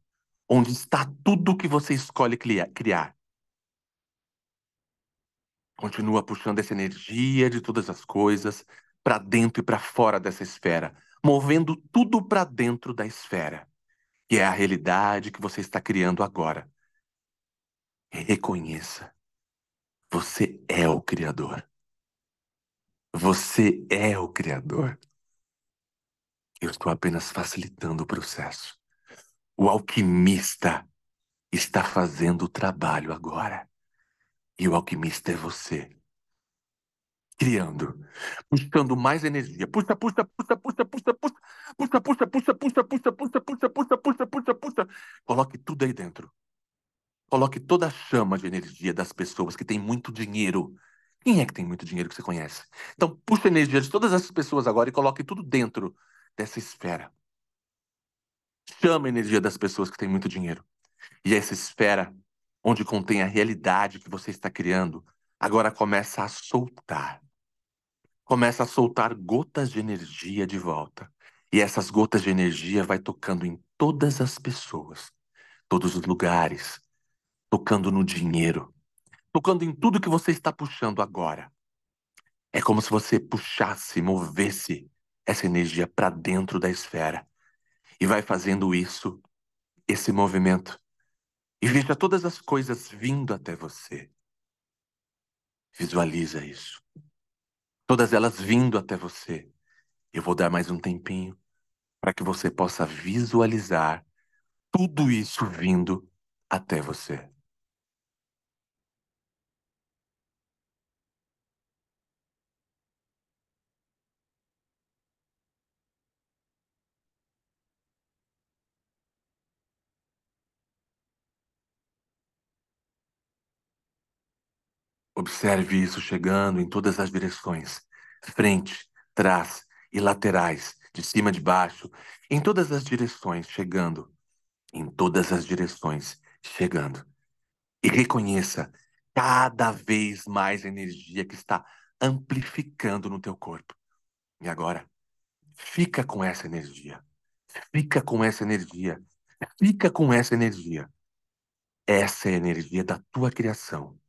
Onde está tudo que você escolhe criar? Continua puxando essa energia de todas as coisas para dentro e para fora dessa esfera, movendo tudo para dentro da esfera, que é a realidade que você está criando agora. Reconheça. Você é o Criador. Você é o Criador. Eu estou apenas facilitando o processo. O alquimista está fazendo o trabalho agora. E o alquimista é você. Criando, puxando mais energia. Puxa, puxa, puxa, puxa, puxa, puxa, puxa, puxa, puxa, puxa, puxa, puxa, puxa, puxa, puxa, puxa, puxa. Coloque tudo aí dentro. Coloque toda a chama de energia das pessoas que têm muito dinheiro. Quem é que tem muito dinheiro que você conhece? Então, puxa a energia de todas essas pessoas agora e coloque tudo dentro dessa esfera. Chama a energia das pessoas que têm muito dinheiro. E essa esfera, onde contém a realidade que você está criando, agora começa a soltar. Começa a soltar gotas de energia de volta. E essas gotas de energia vai tocando em todas as pessoas, todos os lugares, tocando no dinheiro, tocando em tudo que você está puxando agora. É como se você puxasse, movesse essa energia para dentro da esfera e vai fazendo isso, esse movimento. E veja todas as coisas vindo até você. Visualiza isso. Todas elas vindo até você. Eu vou dar mais um tempinho para que você possa visualizar tudo isso vindo até você. Observe isso chegando em todas as direções: frente, trás e laterais, de cima, de baixo, em todas as direções, chegando, em todas as direções, chegando. E reconheça cada vez mais energia que está amplificando no teu corpo. E agora, fica com essa energia. Fica com essa energia. Fica com essa energia. Essa é a energia da tua criação.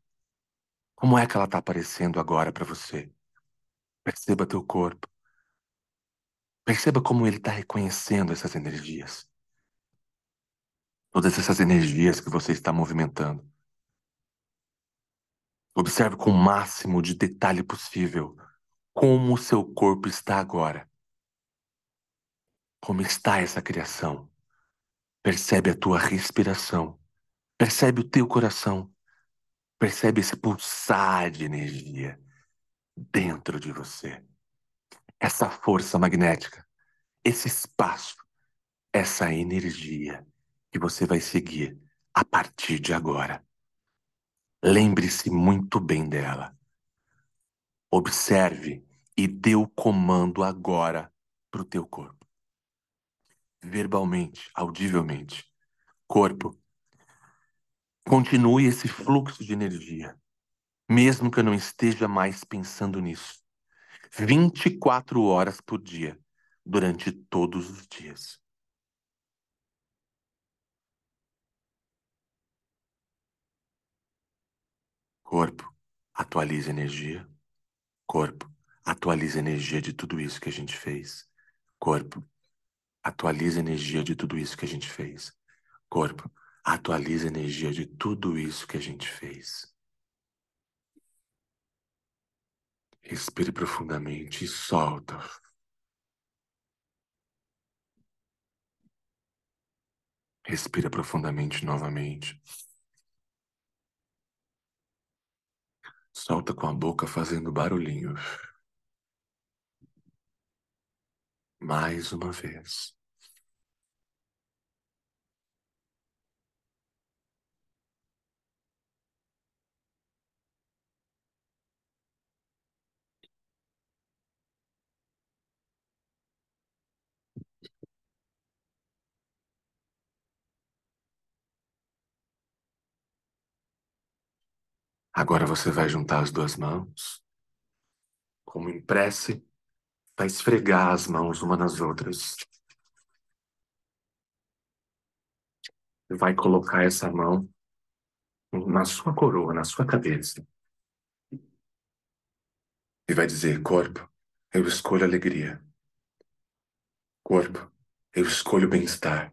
Como é que ela está aparecendo agora para você? Perceba teu corpo. Perceba como ele está reconhecendo essas energias. Todas essas energias que você está movimentando. Observe com o máximo de detalhe possível como o seu corpo está agora. Como está essa criação. Percebe a tua respiração. Percebe o teu coração. Percebe esse pulsar de energia dentro de você. Essa força magnética, esse espaço, essa energia que você vai seguir a partir de agora. Lembre-se muito bem dela. Observe e dê o comando agora para o teu corpo. Verbalmente, audivelmente. Corpo, continue esse fluxo de energia, mesmo que eu não esteja mais pensando nisso. 24 horas por dia, durante todos os dias. Corpo, atualiza energia. Corpo, atualiza energia de tudo isso que a gente fez. Corpo, atualiza energia de tudo isso que a gente fez. Corpo, atualiza energia de tudo isso que a gente fez. Respire profundamente e solta. Respira profundamente novamente. Solta com a boca fazendo barulhinho. Mais uma vez. Agora você vai juntar as duas mãos, como em prece, vai esfregar as mãos uma nas outras. Vai colocar essa mão na sua coroa, na sua cabeça. E vai dizer: Corpo, eu escolho alegria. Corpo, eu escolho bem-estar.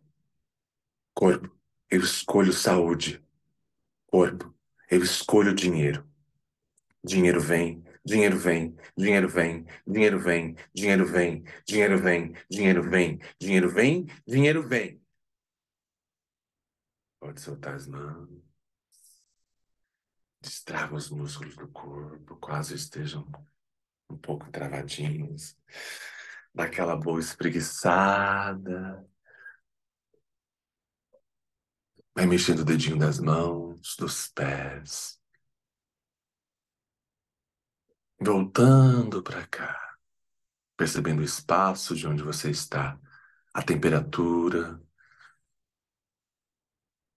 Corpo, eu escolho saúde. Corpo, eu escolho dinheiro. Dinheiro vem, dinheiro vem, dinheiro vem, dinheiro vem, dinheiro vem, dinheiro vem, dinheiro vem, dinheiro vem, dinheiro vem. Pode soltar as mãos. Destrava os músculos do corpo, quase estejam um pouco travadinhos. Dá aquela boa espreguiçada. Vai mexendo o dedinho das mãos, dos pés. Voltando para cá. Percebendo o espaço de onde você está, a temperatura,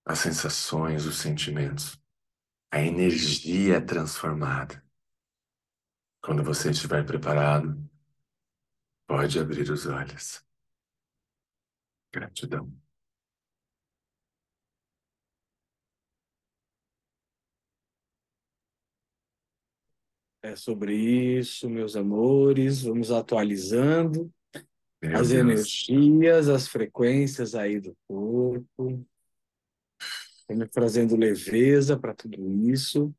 as sensações, os sentimentos. A energia é transformada. Quando você estiver preparado, pode abrir os olhos. Gratidão. É sobre isso, meus amores. Vamos atualizando Meu as Deus. energias, as frequências aí do corpo. Vamos trazendo leveza para tudo isso.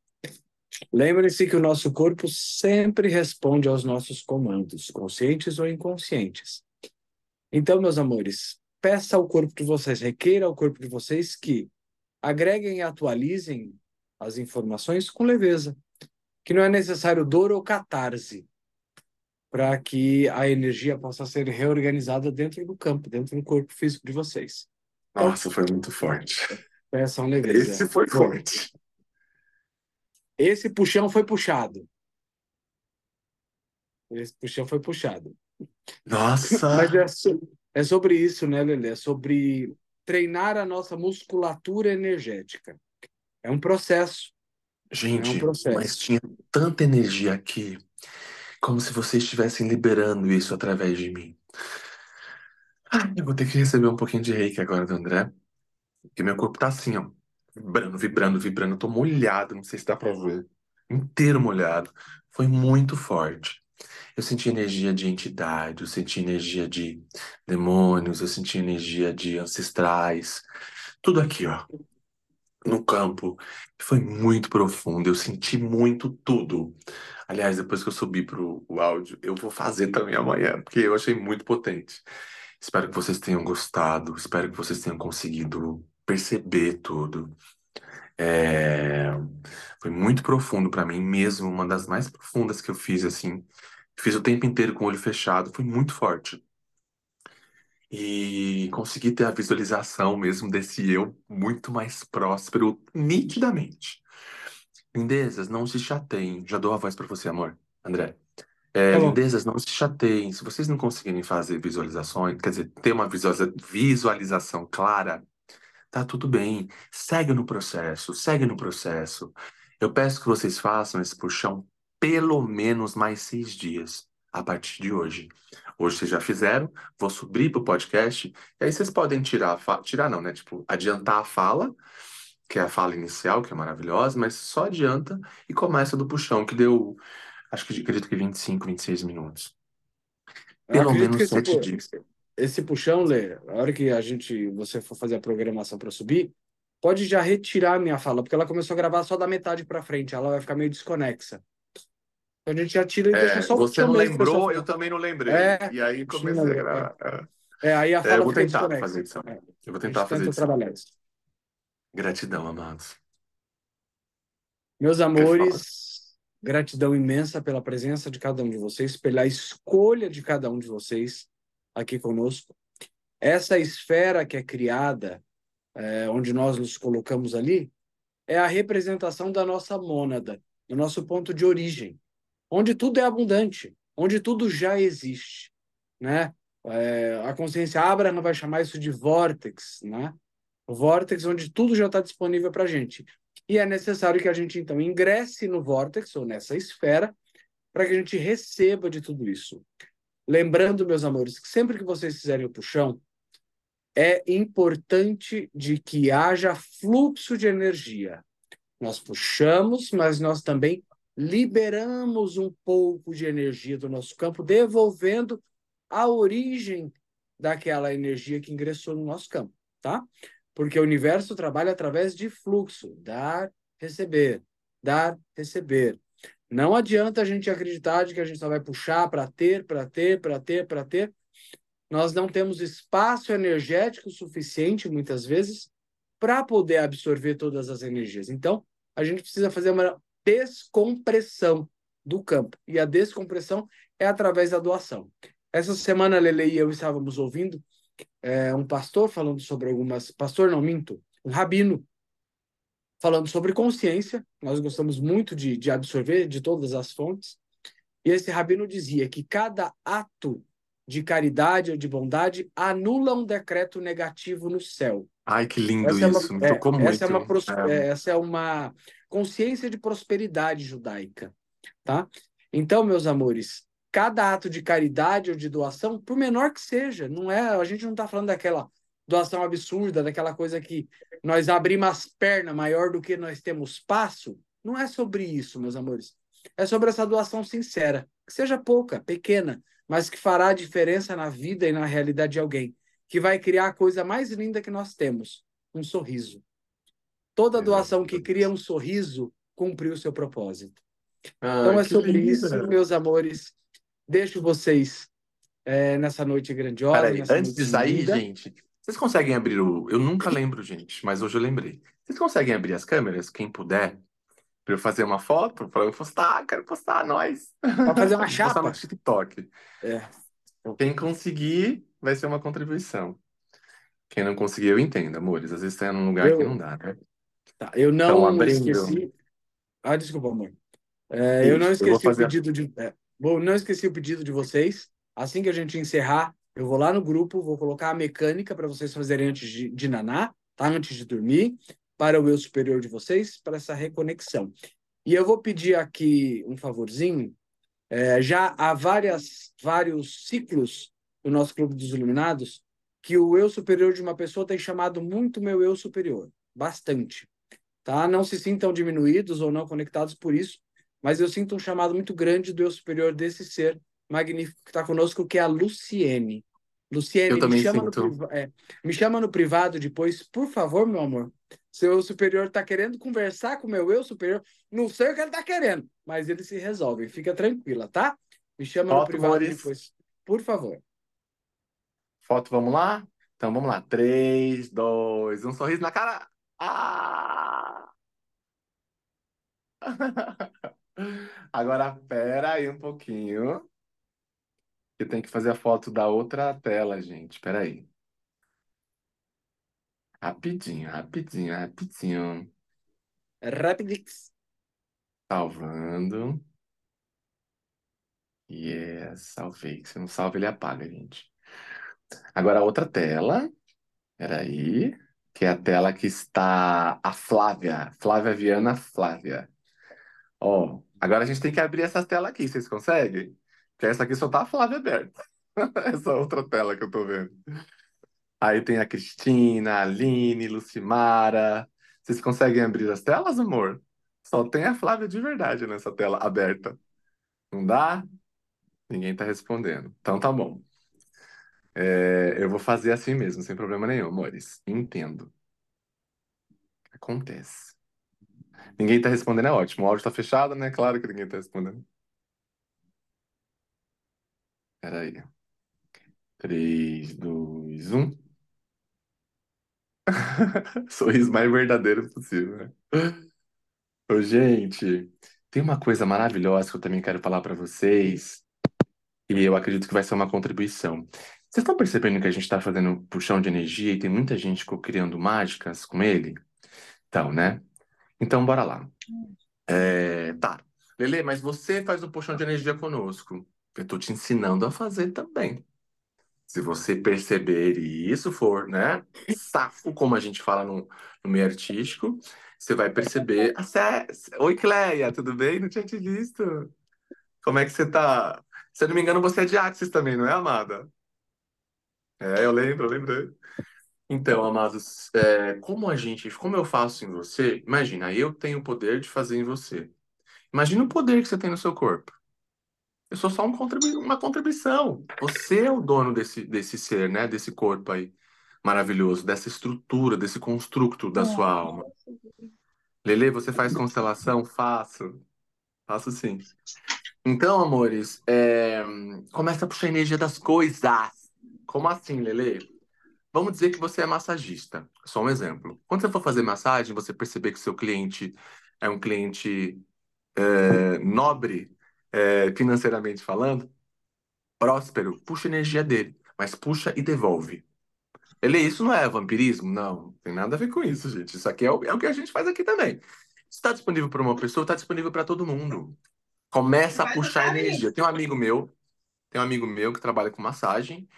Lembre-se que o nosso corpo sempre responde aos nossos comandos, conscientes ou inconscientes. Então, meus amores, peça ao corpo de vocês, requeira ao corpo de vocês que agreguem e atualizem as informações com leveza, que não é necessário dor ou catarse para que a energia possa ser reorganizada dentro do campo, dentro do corpo físico de vocês. Nossa, foi muito forte. Peçam leveza. Esse foi Bom, forte. Esse puxão foi puxado. Esse puxão foi puxado. Nossa! Mas é, so- é sobre isso, né, Lelê? É sobre treinar a nossa musculatura energética. É um processo. É um Gente, mas tinha tanta energia aqui, como se vocês estivessem liberando isso através de mim. Ah, eu vou ter que receber um pouquinho de reiki agora do André, porque meu corpo tá assim, ó, vibrando, vibrando, vibrando. Eu tô molhado, não sei se dá pra ver. Inteiro molhado. Foi muito forte. Eu senti energia de entidade, eu senti energia de demônios, eu senti energia de ancestrais. Tudo aqui, ó, no campo. Foi muito profundo, eu senti muito tudo. Aliás, depois que eu subi pro o áudio, eu vou fazer também amanhã, porque eu achei muito potente. Espero que vocês tenham gostado, espero que vocês tenham conseguido perceber tudo. É, Foi muito profundo pra mim mesmo, uma das mais profundas que eu fiz, assim. Fiz o tempo inteiro com o olho fechado, foi muito forte. E consegui ter a visualização mesmo desse eu muito mais próspero, nitidamente. Lindezas, não se chateiem. Já dou a voz pra você, amor. André. É, Tá lindezas, não se chateiem. Se vocês não conseguirem fazer visualizações, quer dizer, ter uma visualiza- visualização clara, tá tudo bem. Segue no processo, segue no processo. Eu peço que vocês façam esse puxão pelo menos mais seis dias a partir de hoje. Hoje vocês já fizeram, vou subir pro podcast, e aí vocês podem tirar, tirar não, né? Tipo, adiantar a fala, que é a fala inicial, que é maravilhosa, mas só adianta e começa do puxão, que deu, acho que acredito que 25, 26 minutos. Pelo menos sete dias. esse puxão, Lê, a hora que a gente, você for fazer a programação para subir, pode já retirar a minha fala, porque ela começou a gravar só da metade para frente, ela vai ficar meio desconexa. Então a gente já tira e deixa É, só o você não lembrou, eu fala. também não lembrei. É, E aí comecei a é. aí a É, eu fala vou tentar fazer isso. É, Eu vou tentar fazer isso. trabalhar isso. Gratidão, amados. Meus amores, gratidão imensa pela presença de cada um de vocês, pela escolha de cada um de vocês aqui conosco. Essa esfera que é criada, é, onde nós nos colocamos ali, é a representação da nossa mônada, do nosso ponto de origem, onde tudo é abundante, onde tudo já existe, né? É, a consciência Abraham vai chamar isso de vórtex, né? O vórtex onde tudo já está disponível para a gente. E é necessário que a gente, então, ingresse no vórtex, ou nessa esfera, para que a gente receba de tudo isso. Lembrando, meus amores, que sempre que vocês fizerem o puxão, é importante de que haja fluxo de energia. Nós puxamos, mas nós também liberamos um pouco de energia do nosso campo, devolvendo a origem daquela energia que ingressou no nosso campo, tá? Porque o universo trabalha através de fluxo, dar, receber, dar, receber. Não adianta a gente acreditar de que a gente só vai puxar para ter, para ter, para ter, para ter. Nós não temos espaço energético suficiente, muitas vezes, para poder absorver todas as energias. Então, a gente precisa fazer uma descompressão do campo. E a descompressão é através da doação. Essa semana, Lele e eu estávamos ouvindo é, um pastor falando sobre algumas. Pastor, não minto, um rabino falando sobre consciência. Nós gostamos muito de, de absorver de todas as fontes. E esse rabino dizia que cada ato de caridade ou de bondade anula um decreto negativo no céu. Ai, que lindo Essa é uma, isso, me é, tocou muito. essa é uma, É. é, essa é uma consciência de prosperidade judaica, tá? Então, meus amores, cada ato de caridade ou de doação, por menor que seja, não é, a gente não está falando daquela doação absurda, daquela coisa que nós abrimos as pernas maior do que nós temos espaço. Não é sobre isso, meus amores. É sobre essa doação sincera, que seja pouca, pequena, mas que fará diferença na vida e na realidade de alguém, que vai criar a coisa mais linda que nós temos, um sorriso. Toda doação que cria um sorriso cumpriu o seu propósito. Então Ai, é que sobre linda. isso, meus amores. Deixo vocês é, nessa noite grandiosa, Peraí, antes de sair, linda. gente, vocês conseguem abrir o. Eu nunca lembro, gente, mas hoje eu lembrei. Vocês conseguem abrir as câmeras, quem puder, pra eu fazer uma foto, pra eu postar, quero postar, nós. Para fazer uma Vou postar no chapa. TikTok. É. Quem conseguir, vai ser uma contribuição. Quem não conseguir, eu entendo, amores. Às vezes tá num lugar que Eu- não dá, né? Tá, eu Então, não abrindo. esqueci. Ah, desculpa, amor. É, eu não Isso, eu vou esqueci o fazer. pedido de. É, bom, não esqueci o pedido de vocês. Assim que a gente encerrar, eu vou lá no grupo, vou colocar a mecânica para vocês fazerem antes de, de naná, tá? Antes de dormir, para o eu superior de vocês, para essa reconexão. E eu vou pedir aqui um favorzinho. É, já há várias, vários ciclos do nosso Clube dos Iluminados que o eu superior de uma pessoa tem chamado muito meu eu superior, bastante. Tá? Não se sintam diminuídos ou não conectados por isso, mas eu sinto um chamado muito grande do eu superior desse ser magnífico que está conosco, que é a Luciene. Luciene, Eu me chama, no, é, me chama no privado depois, por favor, meu amor. Seu eu superior está querendo conversar com o meu eu superior. Não sei o que ele está querendo, mas ele se resolve. Fica tranquila, tá? Me chama no Foto, privado amores. depois, por favor. Foto, vamos lá? Então vamos lá. Três, dois, um sorriso na cara. Ah! Agora, pera aí um pouquinho. Eu tenho que fazer a foto da outra tela, gente. Pera aí. Rapidinho, rapidinho, rapidinho. Rapidix. Salvando. Yes, salvei. Se não salva, ele apaga, gente. Agora a outra tela. Peraí. Que é a tela que está a Flávia. Flávia Viana Flávia. Ó, agora a gente tem que abrir essa tela aqui. Vocês conseguem? Porque essa aqui só tá a Flávia aberta. Essa outra tela que eu tô vendo. Aí tem a Cristina, a Aline, Lucimara. Vocês conseguem abrir as telas, amor? Só tem a Flávia de verdade nessa tela aberta. Não dá? Ninguém tá respondendo. Então tá bom. É, eu vou fazer assim mesmo, sem problema nenhum, amores. Entendo. Acontece. Ninguém tá respondendo, é ótimo. O áudio tá fechado, né? Claro que ninguém tá respondendo. Peraí. 3, 2, 1. Sorriso mais verdadeiro possível, né? Ô, gente, tem uma coisa maravilhosa que eu também quero falar para vocês, e eu acredito que vai ser uma contribuição. Vocês estão percebendo que a gente está fazendo puxão de energia e tem muita gente criando mágicas com ele? Então, né? Então, bora lá. É, tá. Lele, mas você faz o puxão de energia conosco. Eu tô te ensinando a fazer também. Se você perceber e isso for, né, safo, como a gente fala no, no meio artístico, você vai perceber. Oi, Cleia, tudo bem? Não tinha te visto. Como é que você tá? Se eu não me engano, você é de Axis também, não é, amada? É, eu lembro, eu lembrei. Então, amados, é, como a gente, como eu faço em você, imagina, eu tenho o poder de fazer em você. Imagina o poder que você tem no seu corpo. Eu sou só um contribu- uma contribuição. Você é o dono desse, desse ser, né? Desse corpo aí maravilhoso, dessa estrutura, desse construto da sua alma. Lele, você faz constelação? Faço. Faço sim. Então, amores, é, começa a puxar a energia das coisas. Como assim, Lele? Vamos dizer que você é massagista. Só um exemplo. Quando você for fazer massagem, você perceber que seu cliente é um cliente é, nobre, é, financeiramente falando, próspero, puxa a energia dele, mas puxa e devolve. Ele, isso não é vampirismo? Não, não tem nada a ver com isso, gente. Isso aqui é o, é o que a gente faz aqui também. Se está disponível para uma pessoa, está disponível para todo mundo. Começa a puxar energia. Tem um amigo meu, tem um amigo meu que trabalha com massagem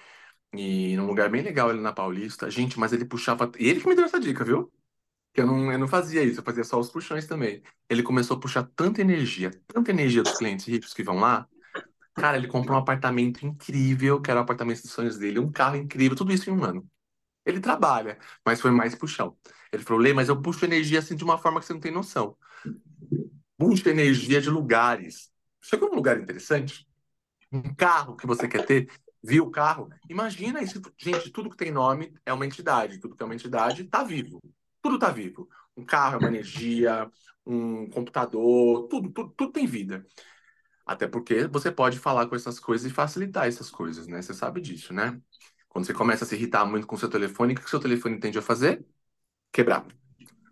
e num lugar bem legal ali na Paulista. Gente, mas ele puxava. E ele que me deu essa dica, viu? Que eu não, eu não fazia isso, eu fazia só os puxões também. Ele começou a puxar tanta energia, tanta energia dos clientes ricos que vão lá. Cara, ele comprou um apartamento incrível, que era o apartamento dos sonhos dele, um carro incrível, tudo isso em um ano. Ele trabalha, mas foi mais puxão. Ele falou, Lê, mas eu puxo energia assim de uma forma que você não tem noção. Puxa energia de lugares. Chegou num lugar interessante? Um carro que você quer ter, viu o carro? Imagina isso. Gente, tudo que tem nome é uma entidade. Tudo que é uma entidade está vivo. Tudo está vivo. Um carro é uma energia, um computador, tudo, tudo, tudo tem vida. Até porque você pode falar com essas coisas e facilitar essas coisas, né? Você sabe disso, né? Quando você começa a se irritar muito com seu telefone, o que o seu telefone tende a fazer? Quebrar.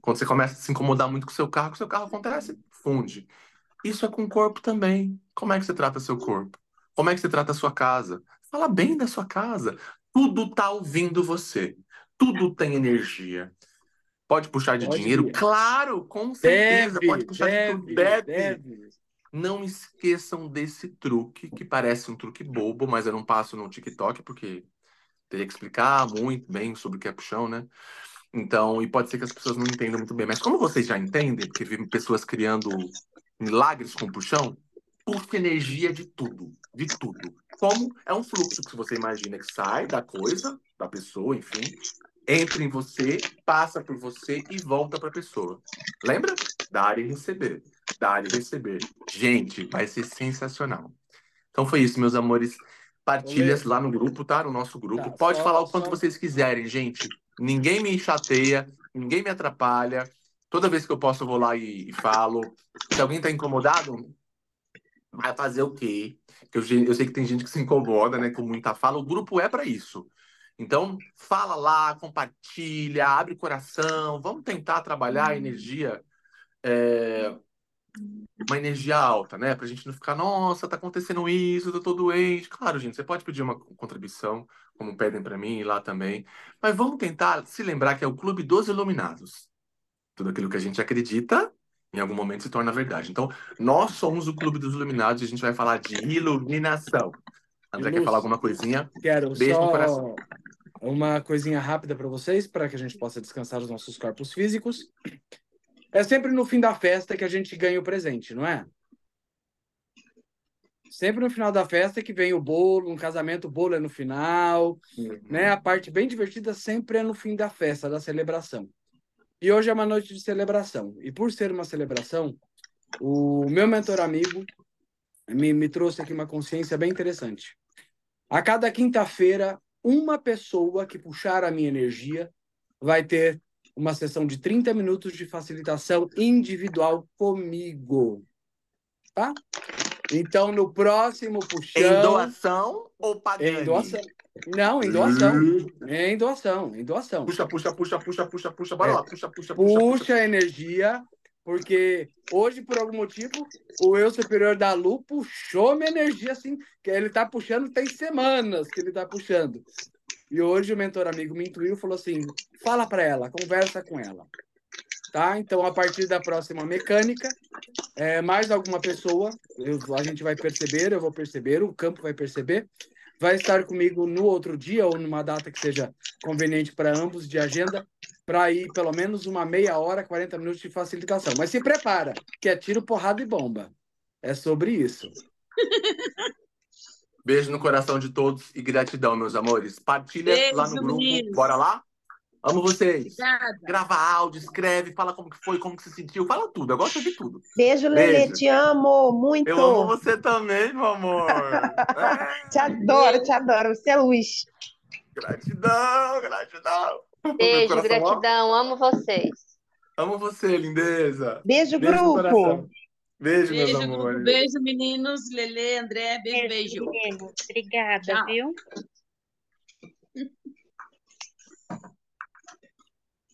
Quando você começa a se incomodar muito com seu carro, o que seu carro acontece? Funde. Isso é com o corpo também. Como é que você trata seu corpo? Como é que você trata a sua casa? Fala bem da sua casa. Tudo tá ouvindo você. Tudo tem energia. Pode puxar de Pode dinheiro? vir. Claro, com certeza. Deve, Pode puxar de tudo. deve, Deve. deve. Não esqueçam desse truque, que parece um truque bobo, mas eu não passo no TikTok, porque teria que explicar muito bem sobre o que é puxão, né? Então, e pode ser que as pessoas não entendam muito bem. Mas como vocês já entendem, porque vi pessoas criando milagres com puxão, puxa energia de tudo, de tudo. Como é um fluxo que você imagina que sai da coisa, da pessoa, enfim, entra em você, passa por você e volta para a pessoa. Lembra? Dar e receber. Dar e receber. Gente, vai ser sensacional. Então foi isso, meus amores. Partilhas lá no grupo, tá? No nosso grupo. Tá, Pode só- falar o quanto só- vocês quiserem, gente. Ninguém me chateia, ninguém me atrapalha. Toda vez que eu posso, eu vou lá e, e falo. Se alguém tá incomodado, vai fazer o quê? Que eu, eu sei que tem gente que se incomoda, né, com muita fala. O grupo é para isso. Então, fala lá, compartilha, abre o coração. Vamos tentar trabalhar a energia, é, uma energia alta, né? Pra gente não ficar, nossa, tá acontecendo isso, eu tô doente. Claro, gente, você pode pedir uma contribuição, como pedem para mim lá também. Mas vamos tentar se lembrar que é o Clube dos Iluminados. Tudo aquilo que a gente acredita, em algum momento se torna verdade. Então, nós somos o Clube dos Iluminados e a gente vai falar de iluminação. André quer Luz. falar alguma coisinha? Quero Beijo no só coração. uma coisinha rápida para vocês, para que a gente possa descansar os nossos corpos físicos. É sempre no fim da festa que a gente ganha o presente, não é? Sempre no final da festa que vem o bolo, um casamento, o bolo é no final, né? A parte bem divertida sempre é no fim da festa, da celebração. E hoje é uma noite de celebração. E por ser uma celebração, o meu mentor amigo me, me trouxe aqui uma consciência bem interessante. A cada quinta-feira, uma pessoa que puxar a minha energia vai ter uma sessão de 30 minutos de facilitação individual comigo. Tá? Então, no próximo puxão. Em doação ou pagando? Em doação. Não, em doação. Em doação, em doação. Puxa, puxa, puxa, puxa, puxa, puxa. Bora É. lá. Puxa, puxa, puxa. Puxa a energia, porque hoje, por algum motivo, o eu superior da Lu puxou minha energia assim, que ele tá puxando, tem semanas que ele tá puxando. E hoje o mentor amigo me intuiu falou assim: fala para ela, conversa com ela. Tá? Então, a partir da próxima mecânica, é, mais alguma pessoa, eu- a gente vai perceber, eu vou perceber, o campo vai perceber, vai estar comigo no outro dia ou numa data que seja conveniente para ambos de agenda, para ir pelo menos uma meia hora, 40 minutos de facilitação. Mas se prepara, que é tiro, porrada e bomba. É sobre isso. Beijo no coração de todos e gratidão, meus amores. Partilha Beijo, lá no grupo. meninos. Bora lá? Amo vocês. Obrigada. Grava áudio, escreve, fala como que foi, como que se sentiu. Fala tudo. Eu gosto de tudo. Beijo, Lelê, Beijo. te amo muito. Eu amo você também, meu amor. É, Te adoro, te adoro. Você é luz. gratidão, gratidão. Beijo, coração, ó. gratidão, amo vocês. Amo você, lindeza. Beijo, Beijo grupo. coração. Beijo, meus Beijo, amores. grupo. Beijo, meninos. Lele, André. Beijo, beijo. Meninos. Obrigada, Tchau. viu?